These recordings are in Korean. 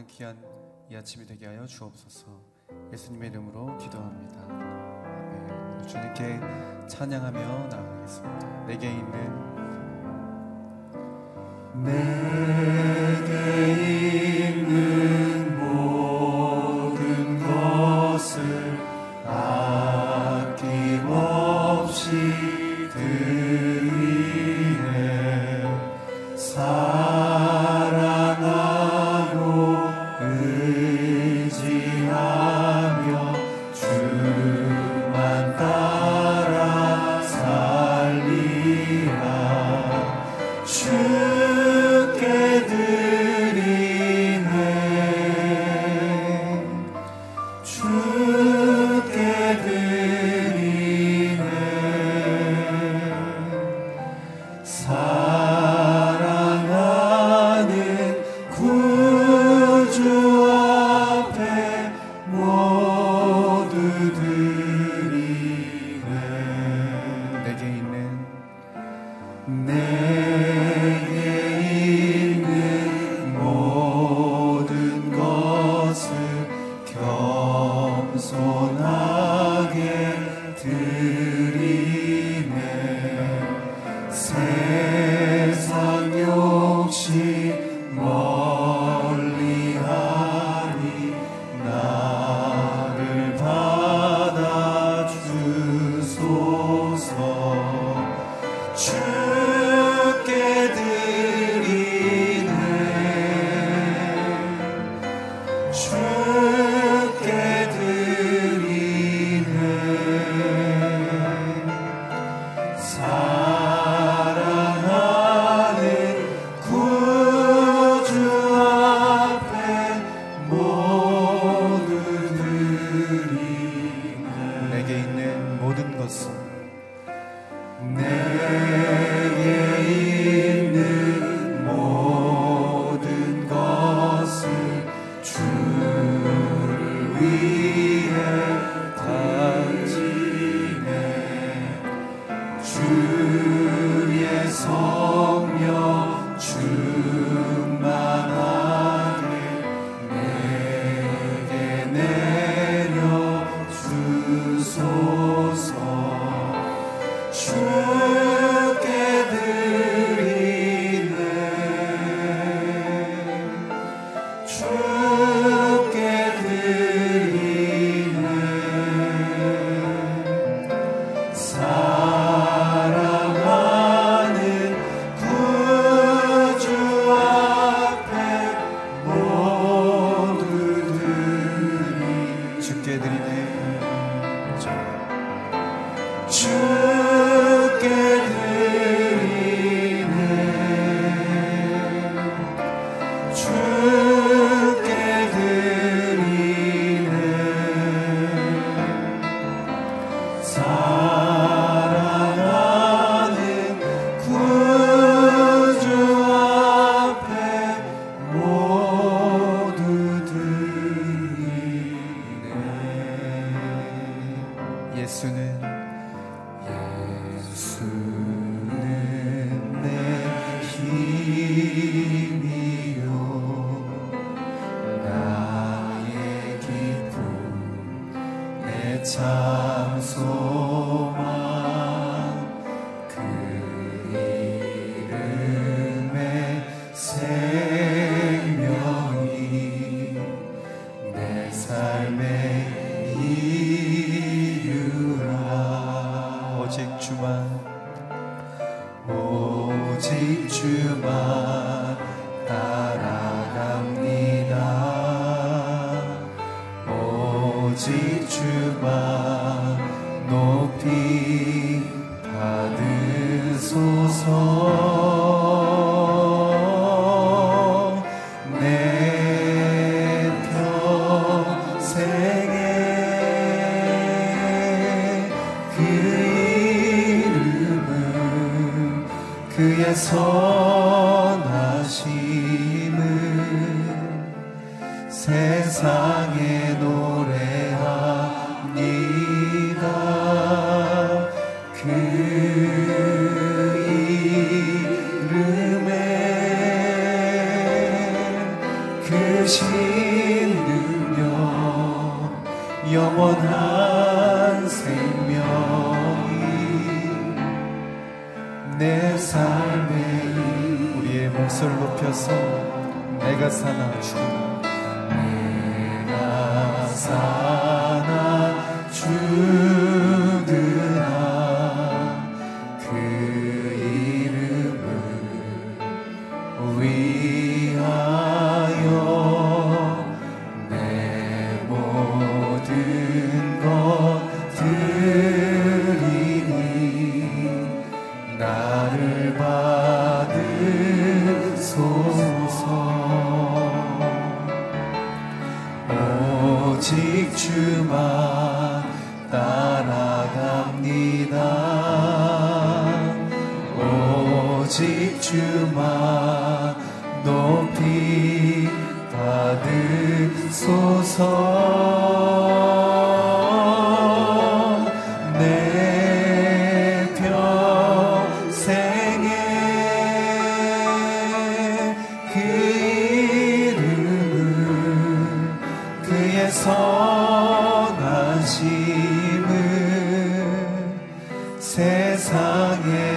나아가는 귀한 이 아침이 되게 하여 주옵소서. 예수님의 이름으로 기도합니다. 아멘. 주님께 찬양하며 나아가겠습니다. 내게 있는 내 thee. 성령 주 time. 영원한 생명이 내 삶에 우리의 목소리를 높여서 내가 사나 죽으나 내가 사나 죽으나 세상에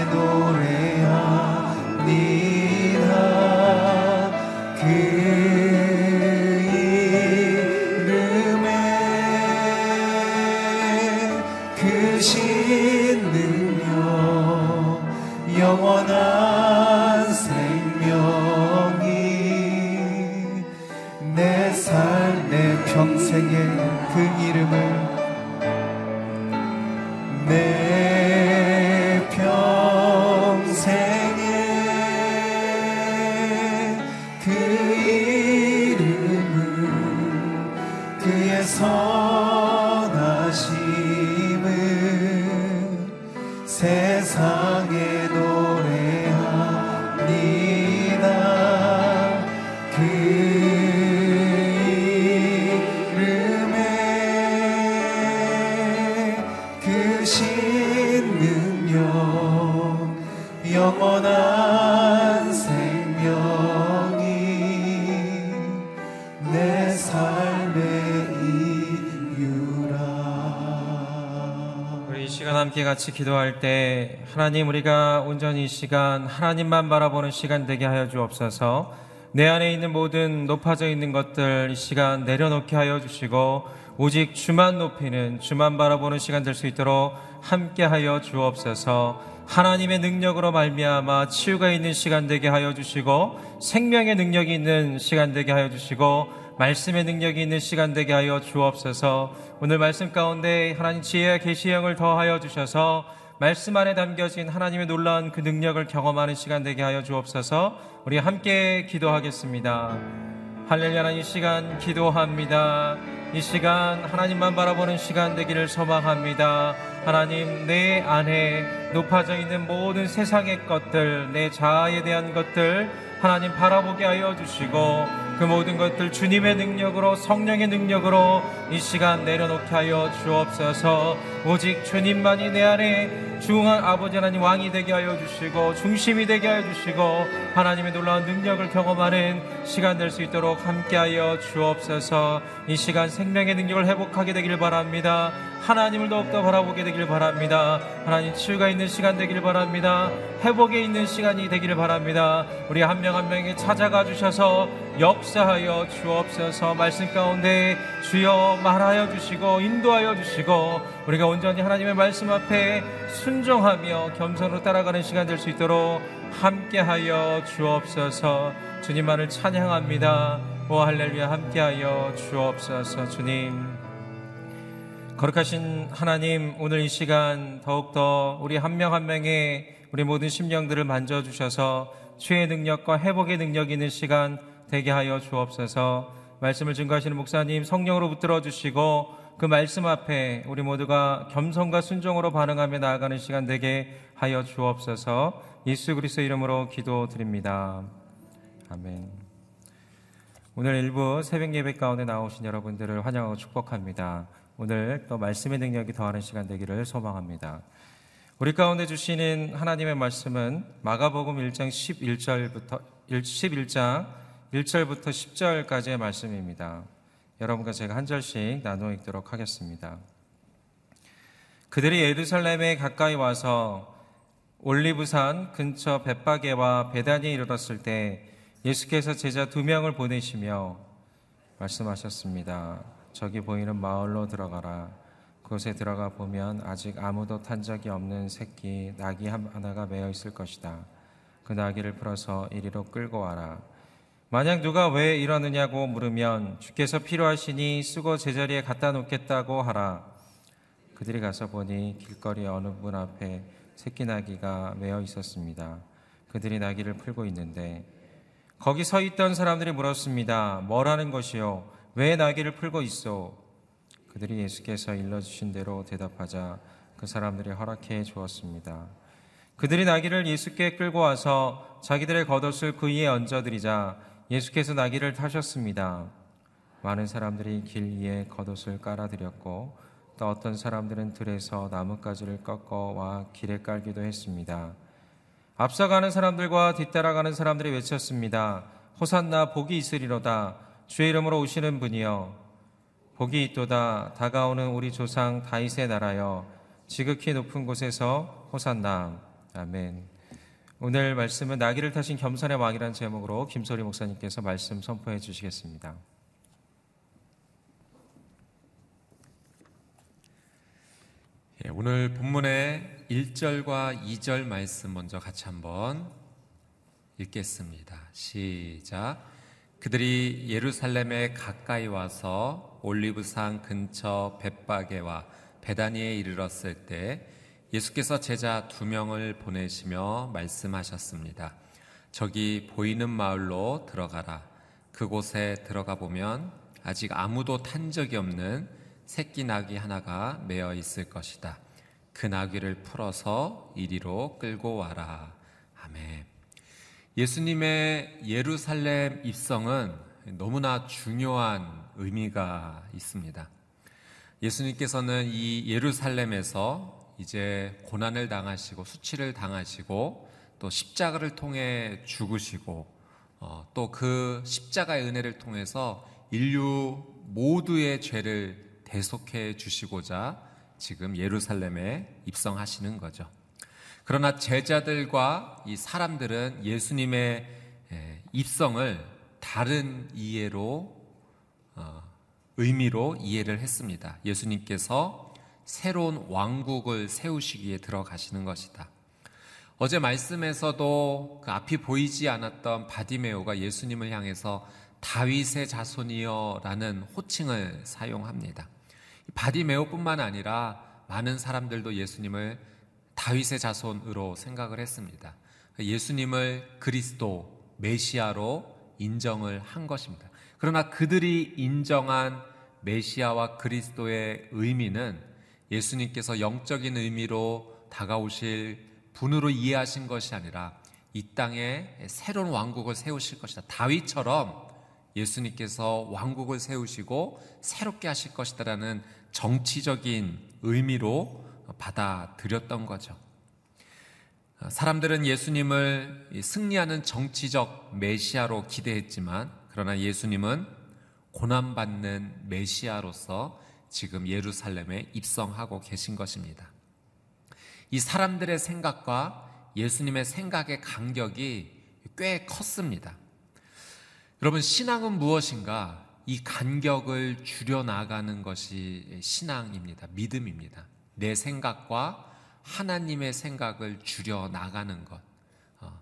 같이 기도할 때 하나님 우리가 온전히 이 시간 하나님만 바라보는 시간 되게 하여 주옵소서. 내 안에 있는 모든 높아져 있는 것들 이 시간 내려놓게 하여 주시고 오직 주만 높이는 주만 바라보는 시간 될 수 있도록 함께 하여 주옵소서. 하나님의 능력으로 말미암아 치유가 있는 시간 되게 하여 주시고 생명의 능력이 있는 시간 되게 하여 주시고 말씀의 능력이 있는 시간 되게 하여 주옵소서. 오늘 말씀 가운데 하나님 지혜와 계시의 영을 더하여 주셔서 말씀 안에 담겨진 하나님의 놀라운 그 능력을 경험하는 시간 되게 하여 주옵소서. 우리 함께 기도하겠습니다. 할렐루야 이 시간 기도합니다. 이 시간 하나님만 바라보는 시간 되기를 소망합니다. 하나님 내 안에 높아져 있는 모든 세상의 것들, 내 자아에 대한 것들 하나님 바라보게 하여 주시고 그 모든 것들 주님의 능력으로 성령의 능력으로 이 시간 내려놓게 하여 주옵소서. 오직 주님만이 내 안에 중한 아버지 하나님 왕이 되게 하여 주시고 중심이 되게 하여 주시고 하나님의 놀라운 능력을 경험하는 시간 될 수 있도록 함께하여 주옵소서. 이 시간 생명의 능력을 회복하게 되길 바랍니다. 하나님을 더욱더 바라보게 되길 바랍니다. 하나님 치유가 있는 시간 되길 바랍니다. 회복에 있는 시간이 되기를 바랍니다. 우리 한 명한 명에게 찾아가 주셔서 역사하여 주옵소서. 말씀 가운데 주여 말하여 주시고 인도하여 주시고 우리가 온전히 하나님의 말씀 앞에 순종하며 겸손으로 따라가는 시간 될 수 있도록 함께하여 주옵소서. 주님만을 찬양합니다. 오 할렐루야. 함께하여 주옵소서 주님. 거룩하신 하나님 오늘 이 시간 더욱더 우리 한 명한 명의 우리 모든 심령들을 만져주셔서 죄의 능력과 회복의 능력이 있는 시간 되게 하여 주옵소서 말씀을 증거하시는 목사님 성령으로 붙들어 주시고 그 말씀 앞에 우리 모두가 겸손과 순종으로 반응하며 나아가는 시간 되게 하여 주옵소서 예수 그리스도 이름으로 기도드립니다. 아멘. 오늘 일부 새벽 예배 가운데 나오신 여러분들을 환영하고 축복합니다. 오늘 또 말씀의 능력이 더하는 시간 되기를 소망합니다. 우리 가운데 주시는 하나님의 말씀은 마가복음 1장 11절부터 11장 1절부터 10절까지의 말씀입니다. 여러분과 제가 한 절씩 나누어 읽도록 하겠습니다. 그들이 예루살렘에 가까이 와서 올리브산 근처 벳바게와 베단에 이르렀을 때 예수께서 제자 두 명을 보내시며 말씀하셨습니다. 저기 보이는 마을로 들어가라. 그곳에 들어가 보면 아직 아무도 탄 적이 없는 새끼 낙이 하나가 매어 있을 것이다. 그 나귀를 풀어서 이리로 끌고 와라. 만약 누가 왜 이러느냐고 물으면 주께서 필요하시니 쓰고 제자리에 갖다 놓겠다고 하라. 그들이 가서 보니 길거리 어느 분 앞에 새끼 나귀가 매어 있었습니다. 그들이 나귀를 풀고 있는데 거기 서 있던 사람들이 물었습니다. 뭐라는 것이요? 왜 나귀를 풀고 있어? 그들이 예수께서 일러주신 대로 대답하자 그 사람들이 허락해 주었습니다. 그들이 나귀를 예수께 끌고 와서 자기들의 겉옷을 그 위에 얹어드리자 예수께서 나귀를 타셨습니다. 많은 사람들이 길 위에 겉옷을 깔아드렸고 또 어떤 사람들은 들에서 나뭇가지를 꺾어와 길에 깔기도 했습니다. 앞서가는 사람들과 뒤따라가는 사람들이 외쳤습니다. 호산나 복이 있으리로다. 주의 이름으로 오시는 분이여. 복이 있도다. 다가오는 우리 조상 다윗의 나라여. 지극히 높은 곳에서 호산나. 아멘. 오늘 말씀은 나귀를 타신 겸손의 왕이라는 제목으로 김소리 목사님께서 말씀 선포해 주시겠습니다. 예, 오늘 본문의 1절과 2절 말씀 먼저 같이 한번 읽겠습니다. 시작. 그들이 예루살렘에 가까이 와서 올리브산 근처 벳바게와 베다니에 이르렀을 때 예수께서 제자 두 명을 보내시며 말씀하셨습니다. 저기 보이는 마을로 들어가라. 그곳에 들어가 보면 아직 아무도 탄 적이 없는 새끼 나귀 하나가 매어 있을 것이다. 그 나귀를 풀어서 이리로 끌고 와라. 아멘. 예수님의 예루살렘 입성은 너무나 중요한 의미가 있습니다. 예수님께서는 이 예루살렘에서 이제 고난을 당하시고 수치를 당하시고 또 십자가를 통해 죽으시고 어, 또그 십자가의 은혜를 통해서 인류 모두의 죄를 대속해 주시고자 지금 예루살렘에 입성하시는 거죠. 그러나 제자들과 이 사람들은 예수님의 입성을 다른 이해로 어, 의미로 이해를 했습니다. 예수님께서 새로운 왕국을 세우시기에 들어가시는 것이다. 어제 말씀에서도 그 앞이 보이지 않았던 바디메오가 예수님을 향해서 다윗의 자손이여라는 호칭을 사용합니다. 바디메오뿐만 아니라 많은 사람들도 예수님을 다윗의 자손으로 생각을 했습니다. 예수님을 그리스도 메시아로 인정을 한 것입니다. 그러나 그들이 인정한 메시아와 그리스도의 의미는 예수님께서 영적인 의미로 다가오실 분으로 이해하신 것이 아니라 이 땅에 새로운 왕국을 세우실 것이다. 다윗처럼 예수님께서 왕국을 세우시고 새롭게 하실 것이다라는 정치적인 의미로 받아들였던 거죠. 사람들은 예수님을 승리하는 정치적 메시아로 기대했지만 그러나 예수님은 고난받는 메시아로서 지금 예루살렘에 입성하고 계신 것입니다. 이 사람들의 생각과 예수님의 생각의 간격이 꽤 컸습니다. 여러분, 신앙은 무엇인가? 이 간격을 줄여나가는 것이 신앙입니다. 믿음입니다. 내 생각과 하나님의 생각을 줄여나가는 것. 어.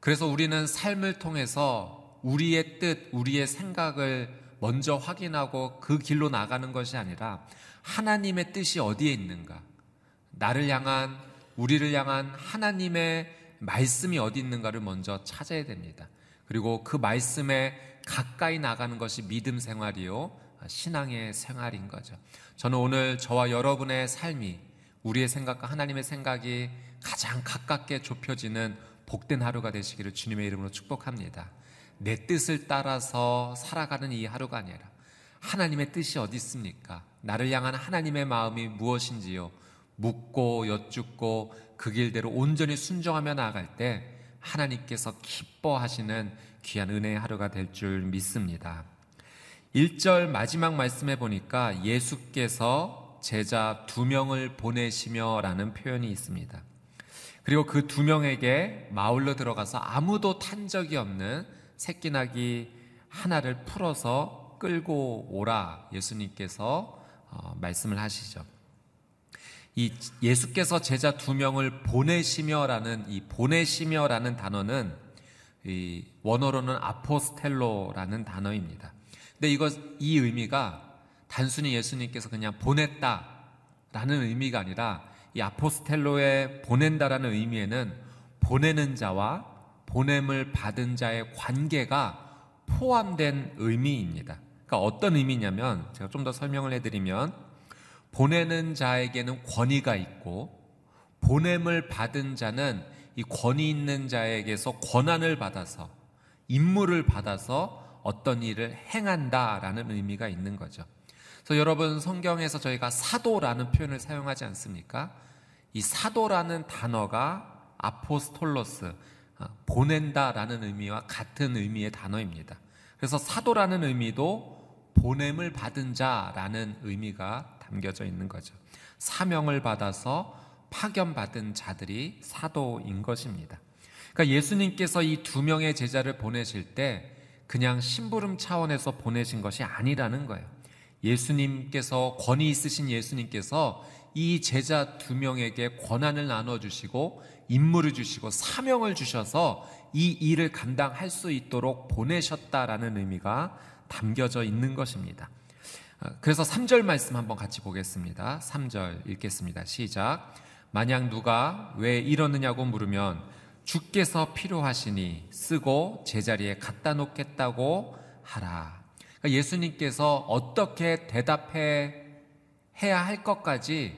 그래서 우리는 삶을 통해서 우리의 뜻, 우리의 생각을 먼저 확인하고 그 길로 나가는 것이 아니라 하나님의 뜻이 어디에 있는가? 나를 향한, 우리를 향한 하나님의 말씀이 어디 있는가를 먼저 찾아야 됩니다. 그리고 그 말씀에 가까이 나가는 것이 믿음 생활이요. 신앙의 생활인 거죠. 저는 오늘 저와 여러분의 삶이 우리의 생각과 하나님의 생각이 가장 가깝게 좁혀지는 복된 하루가 되시기를 주님의 이름으로 축복합니다. 내 뜻을 따라서 살아가는 이 하루가 아니라 하나님의 뜻이 어디 있습니까? 나를 향한 하나님의 마음이 무엇인지요? 묻고 여쭙고 그 길대로 온전히 순종하며 나아갈 때 하나님께서 기뻐하시는 귀한 은혜의 하루가 될 줄 믿습니다. 1절 마지막 말씀해 보니까 예수께서 제자 두 명을 보내시며 라는 표현이 있습니다. 그리고 그 두 명에게 마을로 들어가서 아무도 탄 적이 없는 새끼나기 하나를 풀어서 끌고 오라 예수님께서 어, 말씀을 하시죠. 이 예수께서 제자 두 명을 보내시며라는 이 보내시며라는 단어는 이 원어로는 아포스텔로라는 단어입니다. 근데 이거 이 의미가 단순히 예수님께서 그냥 보냈다라는 의미가 아니라 이 아포스텔로의 보낸다라는 의미에는 보내는 자와 보냄을 받은 자의 관계가 포함된 의미입니다. 그러니까 어떤 의미냐면 제가 좀 더 설명을 해드리면 보내는 자에게는 권위가 있고 보냄을 받은 자는 이 권위 있는 자에게서 권한을 받아서 임무를 받아서 어떤 일을 행한다라는 의미가 있는 거죠. 그래서 여러분 성경에서 저희가 사도라는 표현을 사용하지 않습니까? 이 사도라는 단어가 아포스톨로스 어, 보낸다라는 의미와 같은 의미의 단어입니다. 그래서 사도라는 의미도 보냄을 받은 자라는 의미가 담겨져 있는 거죠. 사명을 받아서 파견받은 자들이 사도인 것입니다. 그러니까 예수님께서 이 두 명의 제자를 보내실 때 그냥 심부름 차원에서 보내신 것이 아니라는 거예요. 예수님께서 권위 있으신 예수님께서 이 제자 두 명에게 권한을 나눠 주시고 임무를 주시고 사명을 주셔서 이 일을 감당할 수 있도록 보내셨다라는 의미가 담겨져 있는 것입니다. 그래서 3절 말씀 한번 같이 보겠습니다. 3절 읽겠습니다. 시작. 만약 누가 왜 이러느냐고 물으면 주께서 필요하시니 쓰고 제자리에 갖다 놓겠다고 하라. 그러니까 예수님께서 어떻게 대답해 해야 할 것까지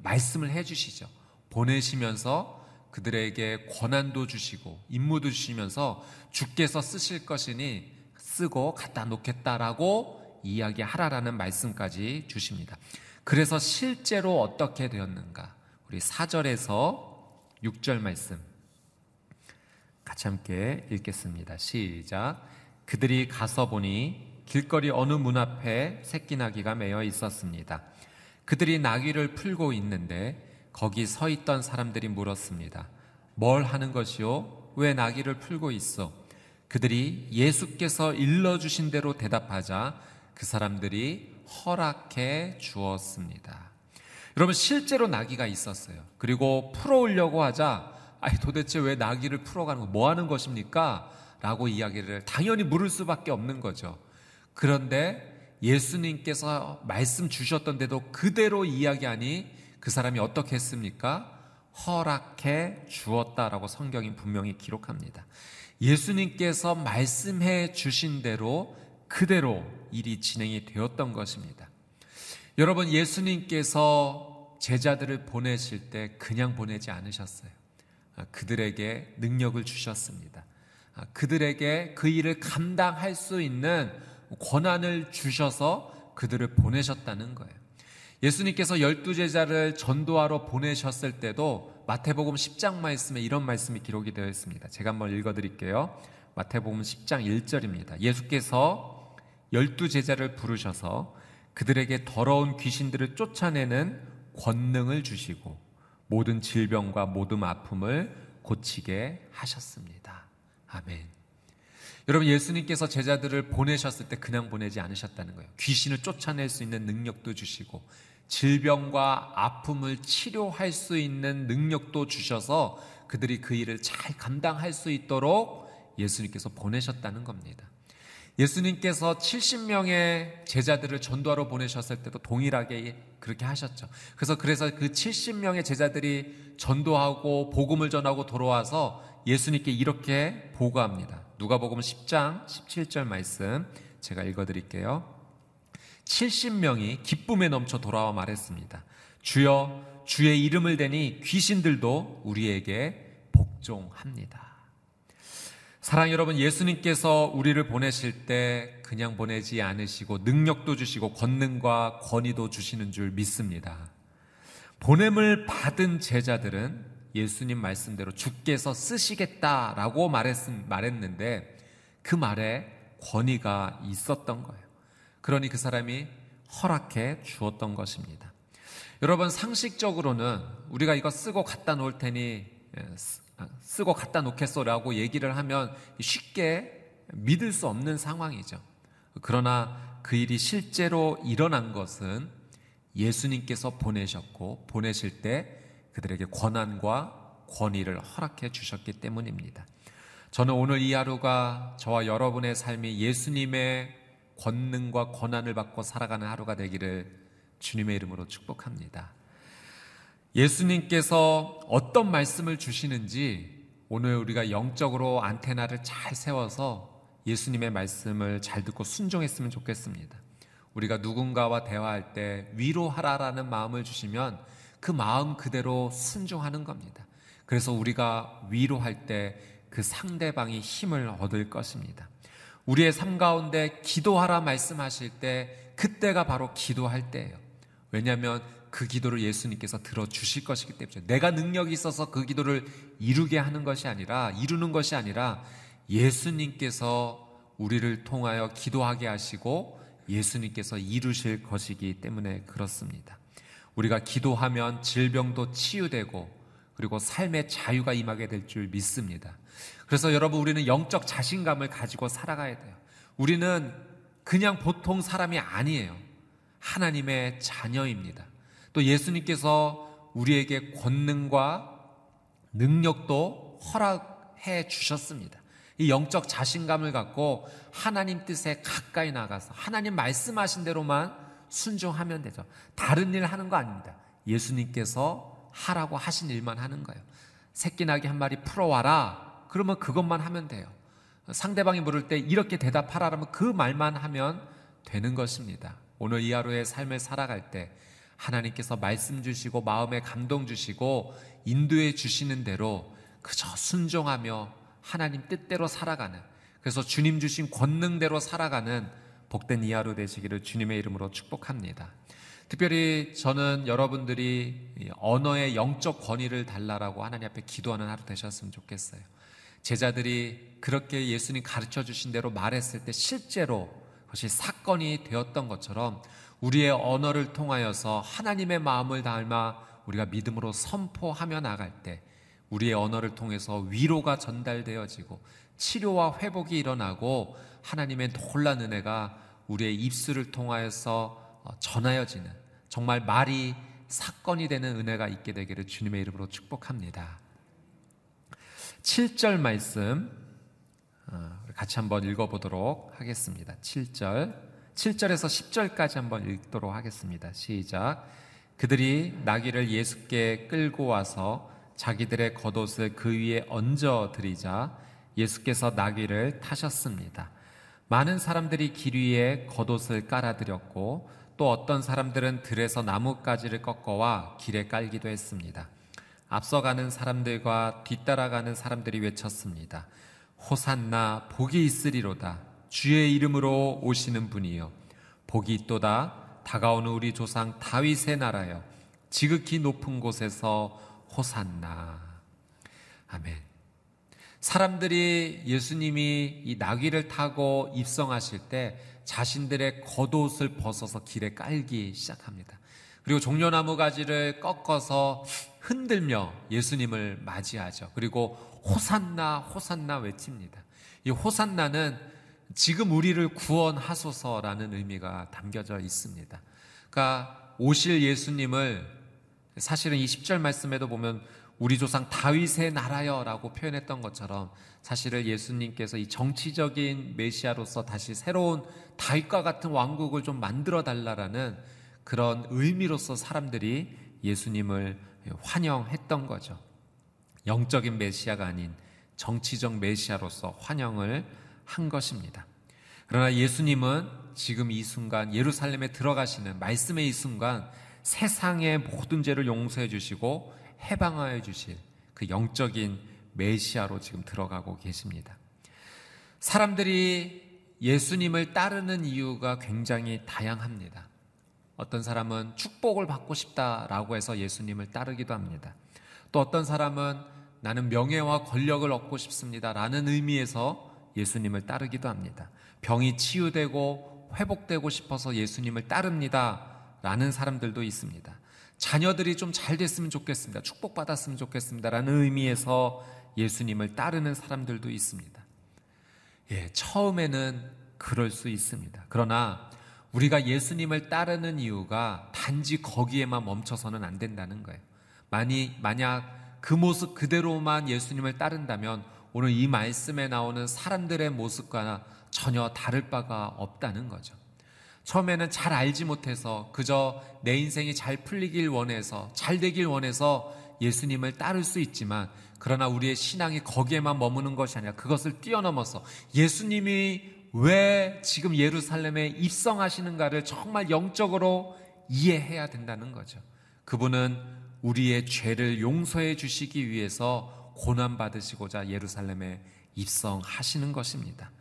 말씀을 해 주시죠. 보내시면서 그들에게 권한도 주시고 임무도 주시면서 주께서 쓰실 것이니 쓰고 갖다 놓겠다라고 이야기하라라는 말씀까지 주십니다. 그래서 실제로 어떻게 되었는가? 우리 4절에서 6절 말씀 같이 함께 읽겠습니다. 시작. 그들이 가서 보니 길거리 어느 문 앞에 새끼 나귀가 매여 있었습니다. 그들이 나귀를 풀고 있는데 거기 서 있던 사람들이 물었습니다. 뭘 하는 것이요? 왜 나귀를 풀고 있어? 그들이 예수께서 일러주신 대로 대답하자 그 사람들이 허락해 주었습니다. 여러분, 실제로 나귀가 있었어요. 그리고 풀어오려고 하자, 아니, 도대체 왜 나귀를 풀어가는 거, 뭐 하는 것입니까? 라고 이야기를 당연히 물을 수밖에 없는 거죠. 그런데 예수님께서 말씀 주셨던 데도 그대로 이야기하니 그 사람이 어떻게 했습니까? 허락해 주었다라고 성경이 분명히 기록합니다. 예수님께서 말씀해 주신 대로 그대로 일이 진행이 되었던 것입니다. 여러분, 예수님께서 제자들을 보내실 때 그냥 보내지 않으셨어요. 아, 그들에게 능력을 주셨습니다. 아, 그들에게 그 일을 감당할 수 있는 권한을 주셔서 그들을 보내셨다는 거예요. 예수님께서 열두 제자를 전도하러 보내셨을 때도 마태복음 10장 말씀에 이런 말씀이 기록이 되어 있습니다. 제가 한번 읽어 드릴게요. 마태복음 10장 1절입니다. 예수께서 열두 제자를 부르셔서 그들에게 더러운 귀신들을 쫓아내는 권능을 주시고 모든 질병과 모든 아픔을 고치게 하셨습니다. 아멘. 여러분 예수님께서 제자들을 보내셨을 때 그냥 보내지 않으셨다는 거예요. 귀신을 쫓아낼 수 있는 능력도 주시고 질병과 아픔을 치료할 수 있는 능력도 주셔서 그들이 그 일을 잘 감당할 수 있도록 예수님께서 보내셨다는 겁니다. 예수님께서 70명의 제자들을 전도하러 보내셨을 때도 동일하게 그렇게 하셨죠. 그래서 그래서 그 70명의 제자들이 전도하고 복음을 전하고 돌아와서 예수님께 이렇게 보고합니다. 누가복음 10장 17절 말씀 제가 읽어 드릴게요. 70명이 기쁨에 넘쳐 돌아와 말했습니다. 주여 주의 이름을 대니 귀신들도 우리에게 복종합니다. 사랑 여러분, 예수님께서 우리를 보내실 때 그냥 보내지 않으시고 능력도 주시고 권능과 권위도 주시는 줄 믿습니다. 보냄을 받은 제자들은 예수님 말씀대로 주께서 쓰시겠다라고 말했, 말했는데 그 말에 권위가 있었던 거예요. 그러니 그 사람이 허락해 주었던 것입니다. 여러분 상식적으로는 우리가 이거 쓰고 갖다 놓을 테니 예, 아, 쓰고 갖다 놓겠소라고 얘기를 하면 쉽게 믿을 수 없는 상황이죠. 그러나 그 일이 실제로 일어난 것은 예수님께서 보내셨고 보내실 때 그들에게 권한과 권위를 허락해 주셨기 때문입니다. 저는 오늘 이 하루가 저와 여러분의 삶이 예수님의 권능과 권한을 받고 살아가는 하루가 되기를 주님의 이름으로 축복합니다. 예수님께서 어떤 말씀을 주시는지 오늘 우리가 영적으로 안테나를 잘 세워서 예수님의 말씀을 잘 듣고 순종했으면 좋겠습니다. 우리가 누군가와 대화할 때 위로하라라는 마음을 주시면 그 마음 그대로 순종하는 겁니다. 그래서 우리가 위로할 때 그 상대방이 힘을 얻을 것입니다. 우리의 삶 가운데 기도하라 말씀하실 때 그때가 바로 기도할 때예요. 왜냐하면 그 기도를 예수님께서 들어주실 것이기 때문에 내가 능력이 있어서 그 기도를 이루게 하는 것이 아니라 이루는 것이 아니라 예수님께서 우리를 통하여 기도하게 하시고 예수님께서 이루실 것이기 때문에 그렇습니다. 우리가 기도하면 질병도 치유되고 그리고 삶의 자유가 임하게 될 줄 믿습니다. 그래서 여러분 우리는 영적 자신감을 가지고 살아가야 돼요. 우리는 그냥 보통 사람이 아니에요. 하나님의 자녀입니다. 또 예수님께서 우리에게 권능과 능력도 허락해 주셨습니다. 이 영적 자신감을 갖고 하나님 뜻에 가까이 나가서 하나님 말씀하신 대로만 순종하면 되죠. 다른 일 하는 거 아닙니다. 예수님께서 하라고 하신 일만 하는 거예요. 새끼 나기 한 마리 풀어와라. 그러면 그것만 하면 돼요. 상대방이 물을 때 이렇게 대답하라면 그 말만 하면 되는 것입니다. 오늘 이 하루의 삶을 살아갈 때 하나님께서 말씀 주시고 마음에 감동 주시고 인도해 주시는 대로 그저 순종하며 하나님 뜻대로 살아가는 그래서 주님 주신 권능대로 살아가는 복된 이 하루 되시기를 주님의 이름으로 축복합니다. 특별히 저는 여러분들이 언어의 영적 권위를 달라라고 하나님 앞에 기도하는 하루 되셨으면 좋겠어요. 제자들이 그렇게 예수님 가르쳐 주신 대로 말했을 때 실제로 그것이 사건이 되었던 것처럼 우리의 언어를 통하여서 하나님의 마음을 닮아 우리가 믿음으로 선포하며 나갈 때 우리의 언어를 통해서 위로가 전달되어지고 치료와 회복이 일어나고 하나님의 놀란 은혜가 우리의 입술을 통하여서 어, 전하여지는 정말 말이 사건이 되는 은혜가 있게 되기를 주님의 이름으로 축복합니다. 7절 말씀 어, 같이 한번 읽어보도록 하겠습니다. 7절 7절에서 10절까지 한번 읽도록 하겠습니다. 시작. 그들이 나귀를 예수께 끌고 와서 자기들의 겉옷을 그 위에 얹어 드리자 예수께서 나귀를 타셨습니다. 많은 사람들이 길 위에 겉옷을 깔아드렸고 또 어떤 사람들은 들에서 나뭇가지를 꺾어와 길에 깔기도 했습니다. 앞서가는 사람들과 뒤따라가는 사람들이 외쳤습니다. 호산나 복이 있으리로다. 주의 이름으로 오시는 분이요. 복이 있도다. 다가오는 우리 조상 다윗의 나라여. 지극히 높은 곳에서 호산나. 아멘. 사람들이 예수님이 이 나귀를 타고 입성하실 때 자신들의 겉옷을 벗어서 길에 깔기 시작합니다. 그리고 종려나무 가지를 꺾어서 흔들며 예수님을 맞이하죠. 그리고 호산나, 호산나 외칩니다. 이 호산나는 지금 우리를 구원하소서라는 의미가 담겨져 있습니다. 그러니까 오실 예수님을 사실은 이 10절 말씀에도 보면 우리 조상 다윗의 나라여라고 표현했던 것처럼 사실은 예수님께서 이 정치적인 메시아로서 다시 새로운 다윗과 같은 왕국을 좀 만들어 달라라는 그런 의미로서 사람들이 예수님을 환영했던 거죠. 영적인 메시아가 아닌 정치적 메시아로서 환영을 한 것입니다. 그러나 예수님은 지금 이 순간 예루살렘에 들어가시는 말씀의 이 순간 세상의 모든 죄를 용서해 주시고 해방하여 주실 그 영적인 메시아로 지금 들어가고 계십니다. 사람들이 예수님을 따르는 이유가 굉장히 다양합니다. 어떤 사람은 축복을 받고 싶다라고 해서 예수님을 따르기도 합니다. 또 어떤 사람은 나는 명예와 권력을 얻고 싶습니다라는 의미에서 예수님을 따르기도 합니다. 병이 치유되고 회복되고 싶어서 예수님을 따릅니다. 라는 사람들도 있습니다. 자녀들이 좀 잘 됐으면 좋겠습니다. 축복받았으면 좋겠습니다. 라는 의미에서 예수님을 따르는 사람들도 있습니다. 예, 처음에는 그럴 수 있습니다. 그러나 우리가 예수님을 따르는 이유가 단지 거기에만 멈춰서는 안 된다는 거예요. 만이, 만약 그 모습 그대로만 예수님을 따른다면 오늘 이 말씀에 나오는 사람들의 모습과 전혀 다를 바가 없다는 거죠. 처음에는 잘 알지 못해서 그저 내 인생이 잘 풀리길 원해서 잘 되길 원해서 예수님을 따를 수 있지만 그러나 우리의 신앙이 거기에만 머무는 것이 아니라 그것을 뛰어넘어서 예수님이 왜 지금 예루살렘에 입성하시는가를 정말 영적으로 이해해야 된다는 거죠. 그분은 우리의 죄를 용서해 주시기 위해서 고난받으시고자 예루살렘에 입성하시는 것입니다.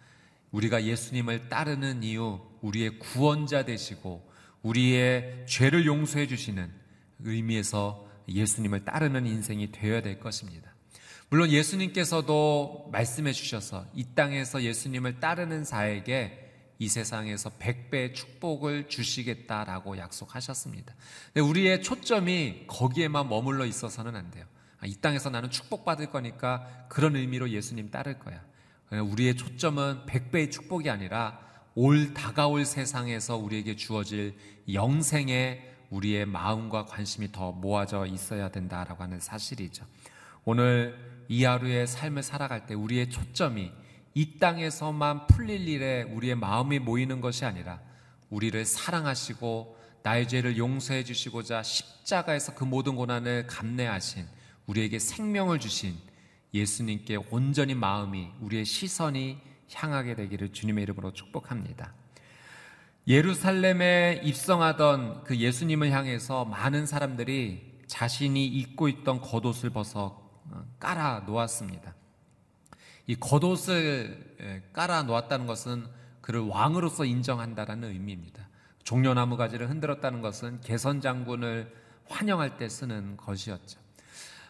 우리가 예수님을 따르는 이유, 우리의 구원자 되시고 우리의 죄를 용서해 주시는 의미에서 예수님을 따르는 인생이 되어야 될 것입니다. 물론 예수님께서도 말씀해 주셔서 이 땅에서 예수님을 따르는 자에게 이 세상에서 백배의 축복을 주시겠다라고 약속하셨습니다. 우리의 초점이 거기에만 머물러 있어서는 안 돼요. 아, 이 땅에서 나는 축복받을 거니까 그런 의미로 예수님 따를 거야. 우리의 초점은 백배의 축복이 아니라 올 다가올 세상에서 우리에게 주어질 영생에 우리의 마음과 관심이 더 모아져 있어야 된다라고 하는 사실이죠. 오늘 이 하루의 삶을 살아갈 때 우리의 초점이 이 땅에서만 풀릴 일에 우리의 마음이 모이는 것이 아니라 우리를 사랑하시고 나의 죄를 용서해 주시고자 십자가에서 그 모든 고난을 감내하신 우리에게 생명을 주신 예수님께 온전히 마음이 우리의 시선이 향하게 되기를 주님의 이름으로 축복합니다. 예루살렘에 입성하던 그 예수님을 향해서 많은 사람들이 자신이 입고 있던 겉옷을 벗어 어, 깔아 놓았습니다. 이 겉옷을 깔아 놓았다는 것은 그를 왕으로서 인정한다라는 의미입니다. 종려나무 가지를 흔들었다는 것은 개선 장군을 환영할 때 쓰는 것이었죠.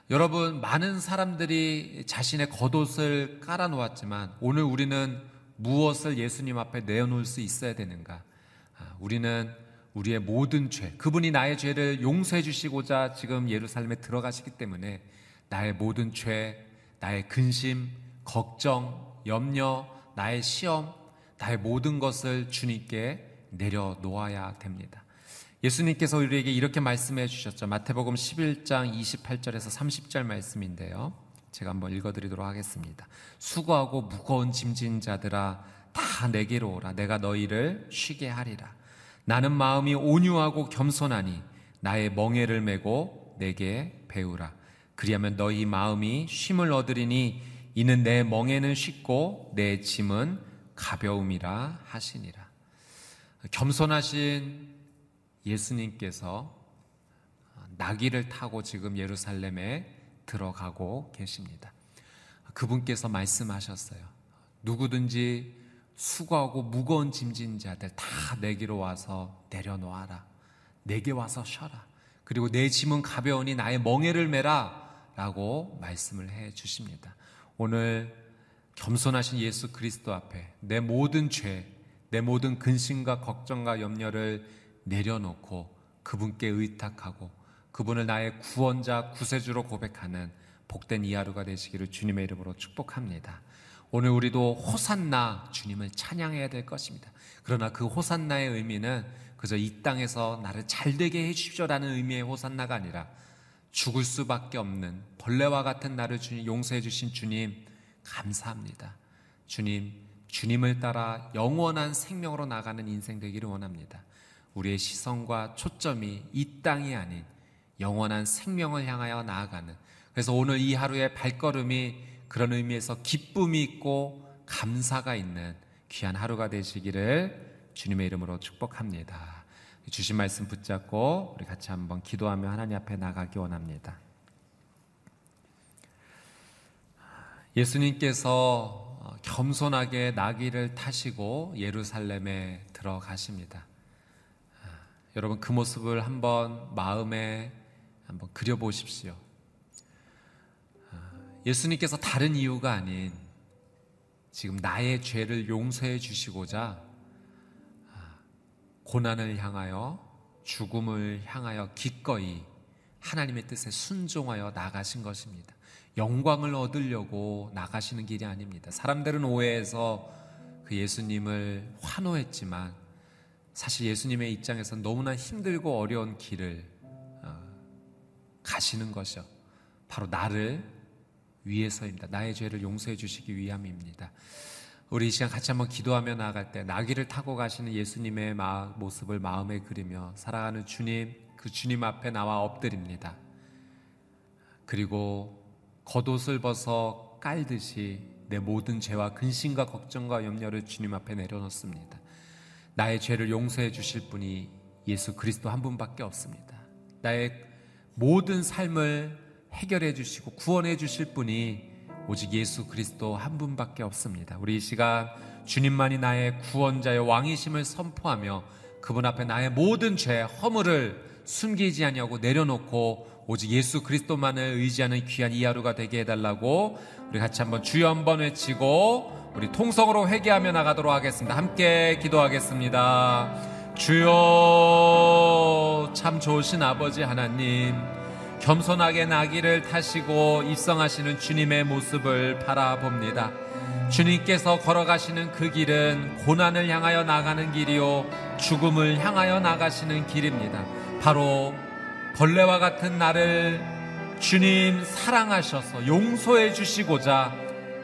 여러분, 많은 사람들이 자신의 겉옷을 깔아 놓았지만 오늘 우리는 무엇을 예수님 앞에 내어놓을 수 있어야 되는가? 아, 우리는 우리의 모든 죄, 그분이 나의 죄를 용서해 주시고자 지금 예루살렘에 들어가시기 때문에 나의 모든 죄, 나의 근심, 걱정, 염려, 나의 시험, 나의 모든 것을 주님께 내려놓아야 됩니다. 예수님께서 우리에게 이렇게 말씀해 주셨죠. 마태복음 11장 28절에서 30절 말씀인데요. 제가 한번 읽어드리도록 하겠습니다. 수고하고 무거운 짐진 자들아 다 내게로 오라. 내가 너희를 쉬게 하리라. 나는 마음이 온유하고 겸손하니 나의 멍에를 메고 내게 배우라. 그리하면 너희 마음이 쉼을 얻으리니 이는 내 멍에는 쉽고 내 짐은 가벼움이라 하시니라. 겸손하신 예수님께서 나귀를 타고 지금 예루살렘에 들어가고 계십니다. 그분께서 말씀하셨어요. 누구든지 수고하고 무거운 짐진 자들 다 내게로 와서 내려놓아라. 내게 와서 쉬어라. 그리고 내 짐은 가벼우니 나의 멍에를 메라. 라고 말씀을 해 주십니다. 오늘 겸손하신 예수 그리스도 앞에 내 모든 죄, 내 모든 근심과 걱정과 염려를 내려놓고 그분께 의탁하고 그분을 나의 구원자, 구세주로 고백하는 복된 이 하루가 되시기를 주님의 이름으로 축복합니다. 오늘 우리도 호산나 주님을 찬양해야 될 것입니다. 그러나 그 호산나의 의미는 그저 이 땅에서 나를 잘 되게 해 주십시오라는 의미의 호산나가 아니라 죽을 수밖에 없는 벌레와 같은 나를 주님 용서해 주신 주님 감사합니다. 주님, 주님을 따라 영원한 생명으로 나가는 인생 되기를 원합니다. 우리의 시선과 초점이 이 땅이 아닌 영원한 생명을 향하여 나아가는 그래서 오늘 이 하루의 발걸음이 그런 의미에서 기쁨이 있고 감사가 있는 귀한 하루가 되시기를 주님의 이름으로 축복합니다. 주신 말씀 붙잡고 우리 같이 한번 기도하며 하나님 앞에 나가기 원합니다. 예수님께서 겸손하게 나귀를 타시고 예루살렘에 들어가십니다. 여러분 그 모습을 한번 마음에 한번 그려보십시오. 아, 예수님께서 다른 이유가 아닌 지금 나의 죄를 용서해 주시고자 고난을 향하여 죽음을 향하여 기꺼이 하나님의 뜻에 순종하여 나가신 것입니다. 영광을 얻으려고 나가시는 길이 아닙니다. 사람들은 오해해서 그 예수님을 환호했지만 사실 예수님의 입장에서 너무나 힘들고 어려운 길을 어, 가시는 것이요. 바로 나를 위해서입니다. 나의 죄를 용서해 주시기 위함입니다. 우리 이 시간 같이 한번 기도하며 나아갈 때 나귀를 타고 가시는 예수님의 모습을 마음에 그리며 살아가는 주님, 그 주님 앞에 나와 엎드립니다. 그리고 겉옷을 벗어 깔듯이 내 모든 죄와 근심과 걱정과 염려를 주님 앞에 내려놓습니다. 나의 죄를 용서해 주실 분이 예수 그리스도 한 분밖에 없습니다. 나의 모든 삶을 해결해 주시고 구원해 주실 분이 오직 예수 그리스도 한 분밖에 없습니다. 우리 이 시간 주님만이 나의 구원자의 왕이심을 선포하며 그분 앞에 나의 모든 죄, 허물을 숨기지 아니하고 내려놓고 오직 예수 그리스도만을 의지하는 귀한 이 하루가 되게 해달라고 우리 같이 한번 주여 한번 외치고 우리 통성으로 회개하며 나가도록 하겠습니다. 함께 기도하겠습니다. 주여 참 좋으신 아버지 하나님 겸손하게 나귀를 타시고 입성하시는 주님의 모습을 바라봅니다. 주님께서 걸어가시는 그 길은 고난을 향하여 나가는 길이요 죽음을 향하여 나가시는 길입니다. 바로 벌레와 같은 나를 주님 사랑하셔서 용서해 주시고자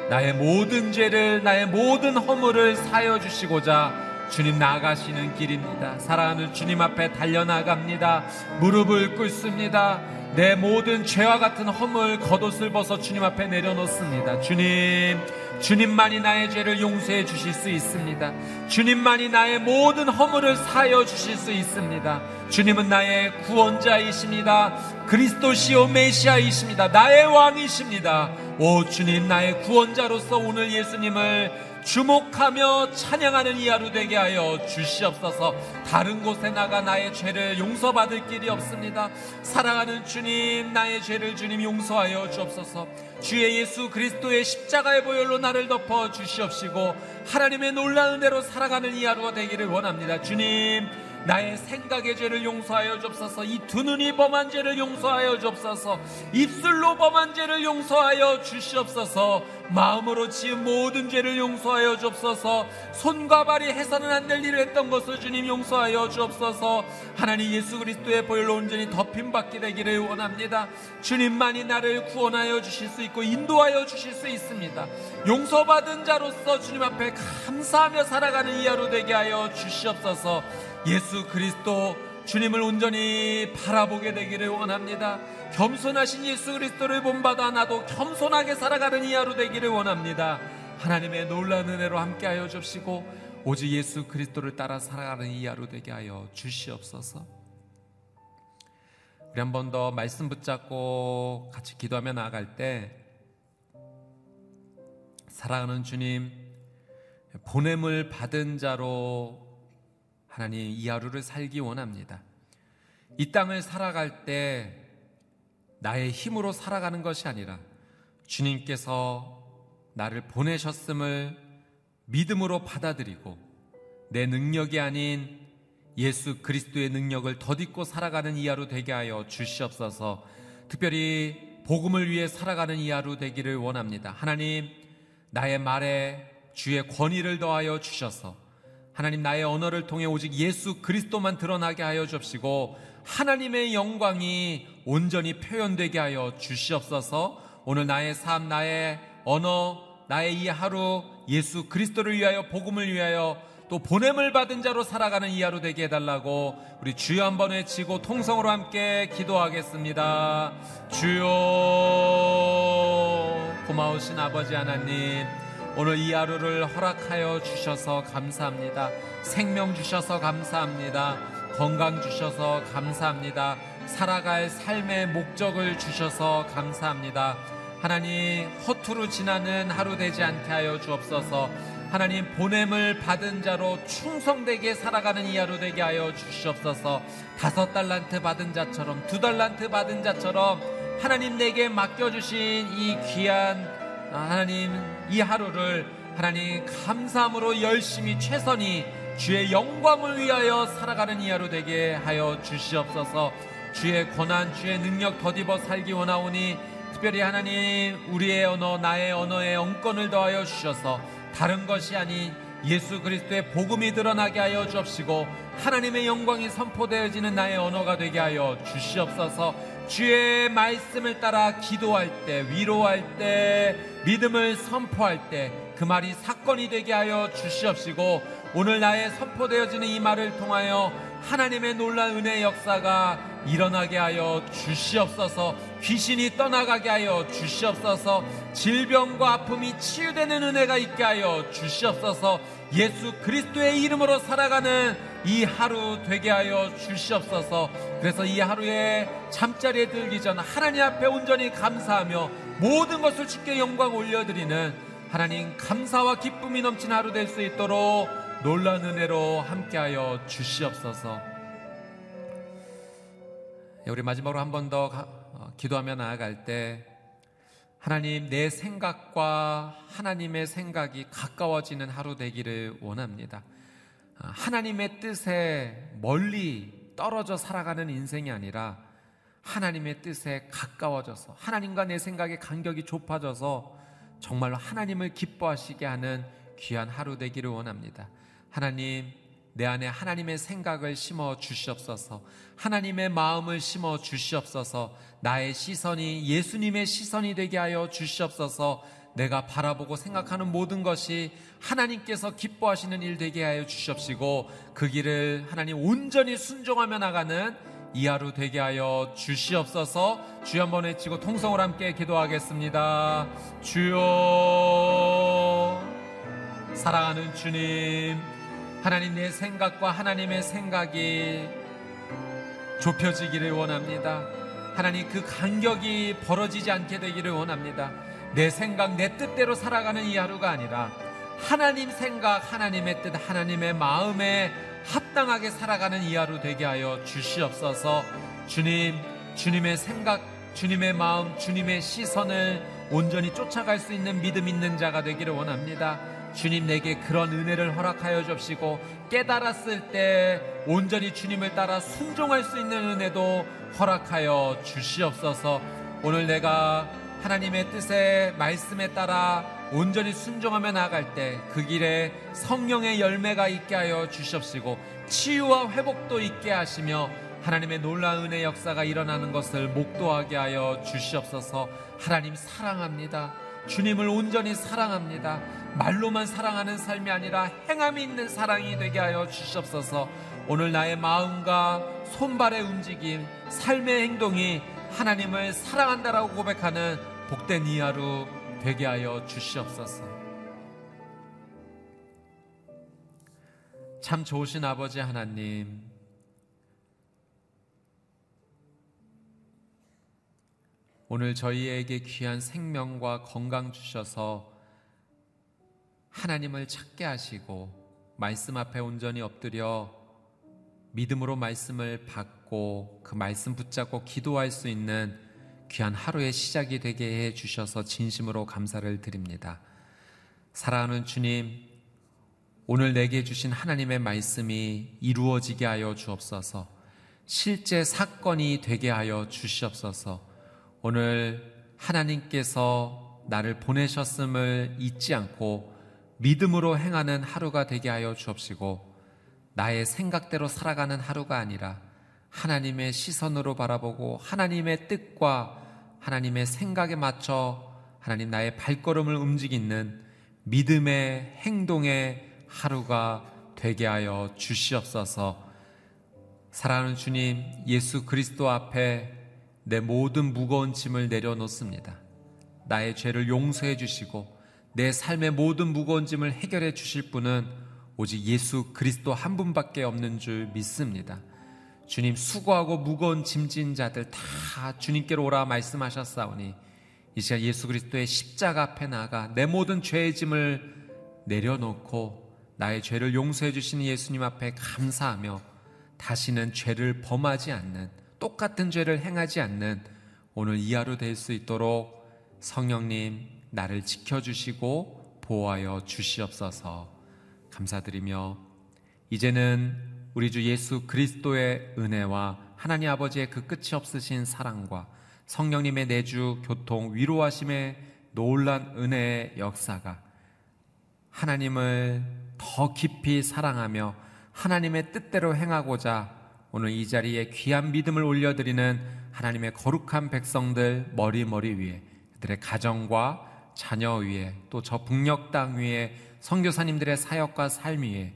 나의 모든 죄를 나의 모든 허물을 사여 주시고자 주님 나가시는 길입니다. 사랑하는 주님 앞에 달려나갑니다. 무릎을 꿇습니다. 내 모든 죄와 같은 허물 겉옷을 벗어 주님 앞에 내려놓습니다. 주님, 주님만이 나의 죄를 용서해 주실 수 있습니다. 주님만이 나의 모든 허물을 사여 주실 수 있습니다. 주님은 나의 구원자이십니다. 그리스도시오 메시아이십니다. 나의 왕이십니다. 오 주님 나의 구원자로서 오늘 예수님을 주목하며 찬양하는 이 하루 되게 하여 주시옵소서. 다른 곳에 나가 나의 죄를 용서받을 길이 없습니다. 사랑하는 주님 나의 죄를 주님 용서하여 주옵소서. 주의 예수 그리스도의 십자가의 보혈로 나를 덮어 주시옵시고 하나님의 놀라운 대로 살아가는 이 하루가 되기를 원합니다. 주님 나의 생각의 죄를 용서하여 주옵소서. 이 두 눈이 범한 죄를 용서하여 주옵소서. 입술로 범한 죄를 용서하여 주시옵소서. 마음으로 지은 모든 죄를 용서하여 주옵소서. 손과 발이 해서는 안 될 일을 했던 것을 주님 용서하여 주옵소서. 하나님 예수 그리스도의 보혈로 온전히 덮임 받게 되기를 원합니다. 주님만이 나를 구원하여 주실 수 있고 인도하여 주실 수 있습니다. 용서받은 자로서 주님 앞에 감사하며 살아가는 이 하루 되게 하여 주시옵소서 예수 그리스도 주님을 온전히 바라보게 되기를 원합니다. 겸손하신 예수 그리스도를 본받아 나도 겸손하게 살아가는 이 하루 되기를 원합니다. 하나님의 놀라운 은혜로 함께하여 주시고 오직 예수 그리스도를 따라 살아가는 이 하루 되게 하여 주시옵소서. 우리 한 번 더 말씀 붙잡고 같이 기도하며 나아갈 때 사랑하는 주님 보냄을 받은 자로 하나님 이 하루를 살기 원합니다. 이 땅을 살아갈 때 나의 힘으로 살아가는 것이 아니라 주님께서 나를 보내셨음을 믿음으로 받아들이고 내 능력이 아닌 예수 그리스도의 능력을 덧입고 살아가는 이 하루 되게 하여 주시옵소서 특별히 복음을 위해 살아가는 이 하루 되기를 원합니다. 하나님, 나의 말에 주의 권위를 더하여 주셔서 하나님 나의 언어를 통해 오직 예수 그리스도만 드러나게 하여 주옵시고 하나님의 영광이 온전히 표현되게 하여 주시옵소서 오늘 나의 삶, 나의 언어, 나의 이 하루 예수 그리스도를 위하여 복음을 위하여 또 보냄을 받은 자로 살아가는 이 하루 되게 해달라고 우리 주여 한번 외치고 통성으로 함께 기도하겠습니다. 주여 고마우신 아버지 하나님 오늘 이 하루를 허락하여 주셔서 감사합니다. 생명 주셔서 감사합니다. 건강 주셔서 감사합니다. 살아갈 삶의 목적을 주셔서 감사합니다. 하나님 허투루 지나는 하루 되지 않게 하여 주옵소서. 하나님 보냄을 받은 자로 충성되게 살아가는 이 하루 되게 하여 주시옵소서. 다섯 달란트 받은 자처럼 두 달란트 받은 자처럼 하나님 내게 맡겨주신 이 귀한 하나님 이 하루를 하나님 감사함으로 열심히 최선이 주의 영광을 위하여 살아가는 이 하루 되게 하여 주시옵소서. 주의 권한 주의 능력 더디어 살기 원하오니 특별히 하나님 우리의 언어 나의 언어에 엉권을 더하여 주셔서 다른 것이 아닌 예수 그리스도의 복음이 드러나게 하여 주옵시고 하나님의 영광이 선포되어지는 나의 언어가 되게 하여 주시옵소서 주의 말씀을 따라 기도할 때 위로할 때 믿음을 선포할 때 그 말이 사건이 되게 하여 주시옵시고 오늘 나의 선포되어지는 이 말을 통하여 하나님의 놀라운 은혜의 역사가 일어나게 하여 주시옵소서 귀신이 떠나가게 하여 주시옵소서 질병과 아픔이 치유되는 은혜가 있게 하여 주시옵소서 예수 그리스도의 이름으로 살아가는 이 하루 되게 하여 주시옵소서 그래서 이 하루에 잠자리에 들기 전 하나님 앞에 온전히 감사하며 모든 것을 주께 영광 올려드리는 하나님 감사와 기쁨이 넘친 하루 될 수 있도록 놀란 은혜로 함께하여 주시옵소서 예, 우리 마지막으로 한 번더 어, 기도하며 나아갈 때 하나님 내 생각과 하나님의 생각이 가까워지는 하루 되기를 원합니다. 아, 하나님의 뜻에 멀리 떨어져 살아가는 인생이 아니라 하나님의 뜻에 가까워져서 하나님과 내 생각의 간격이 좁아져서 정말로 하나님을 기뻐하시게 하는 귀한 하루 되기를 원합니다. 하나님 내 안에 하나님의 생각을 심어 주시옵소서. 하나님의 마음을 심어 주시옵소서. 나의 시선이 예수님의 시선이 되게 하여 주시옵소서. 내가 바라보고 생각하는 모든 것이 하나님께서 기뻐하시는 일 되게 하여 주시옵시고 그 길을 하나님 온전히 순종하며 나가는 이 하루 되게 하여 주시옵소서 주여 한번 외치고 통성을 함께 기도하겠습니다. 주여 사랑하는 주님 하나님 내 생각과 하나님의 생각이 좁혀지기를 원합니다. 하나님 그 간격이 벌어지지 않게 되기를 원합니다. 내 생각, 내 뜻대로 살아가는 이 하루가 아니라 하나님 생각, 하나님의 뜻, 하나님의 마음에 합당하게 살아가는 이 하루 되게 하여 주시옵소서 주님, 주님의 생각, 주님의 마음, 주님의 시선을 온전히 쫓아갈 수 있는 믿음 있는 자가 되기를 원합니다. 주님 내게 그런 은혜를 허락하여 주시고 깨달았을 때 온전히 주님을 따라 순종할 수 있는 은혜도 허락하여 주시옵소서 오늘 내가 하나님의 뜻에 말씀에 따라 온전히 순종하며 나아갈 때 그 길에 성령의 열매가 있게 하여 주시옵시고 치유와 회복도 있게 하시며 하나님의 놀라운 은혜 역사가 일어나는 것을 목도하게 하여 주시옵소서 하나님 사랑합니다. 주님을 온전히 사랑합니다. 말로만 사랑하는 삶이 아니라 행함이 있는 사랑이 되게 하여 주시옵소서. 오늘 나의 마음과 손발의 움직임, 삶의 행동이 하나님을 사랑한다라고 고백하는 복된 이 하루 되게 하여 주시옵소서. 참 좋으신 아버지 하나님, 오늘 저희에게 귀한 생명과 건강 주셔서 하나님을 찾게 하시고 말씀 앞에 온전히 엎드려 믿음으로 말씀을 받고 그 말씀 붙잡고 기도할 수 있는 귀한 하루의 시작이 되게 해 주셔서 진심으로 감사를 드립니다. 사랑하는 주님, 오늘 내게 주신 하나님의 말씀이 이루어지게 하여 주옵소서. 실제 사건이 되게 하여 주시옵소서. 오늘 하나님께서 나를 보내셨음을 잊지 않고 믿음으로 행하는 하루가 되게 하여 주옵시고 나의 생각대로 살아가는 하루가 아니라 하나님의 시선으로 바라보고 하나님의 뜻과 하나님의 생각에 맞춰 하나님 나의 발걸음을 움직이는 믿음의 행동의 하루가 되게 하여 주시옵소서. 사랑하는 주님, 예수 그리스도 앞에 내 모든 무거운 짐을 내려놓습니다. 나의 죄를 용서해 주시고 내 삶의 모든 무거운 짐을 해결해 주실 분은 오직 예수 그리스도 한 분밖에 없는 줄 믿습니다. 주님 수고하고 무거운 짐진 자들 다 주님께로 오라 말씀하셨사오니 이 시간 예수 그리스도의 십자가 앞에 나가 내 모든 죄의 짐을 내려놓고 나의 죄를 용서해 주시는 예수님 앞에 감사하며 다시는 죄를 범하지 않는 똑같은 죄를 행하지 않는 오늘 이 하루 될수 있도록 성령님 나를 지켜주시고 보호하여 주시옵소서. 감사드리며 이제는 우리 주 예수 그리스도의 은혜와 하나님 아버지의 그 끝이 없으신 사랑과 성령님의 내주 교통 위로하심의 놀란 은혜의 역사가 하나님을 더 깊이 사랑하며 하나님의 뜻대로 행하고자 오늘 이 자리에 귀한 믿음을 올려드리는 하나님의 거룩한 백성들 머리머리 위에 그들의 가정과 자녀 위에 또 저 북녘 땅 위에 선교사님들의 사역과 삶 위에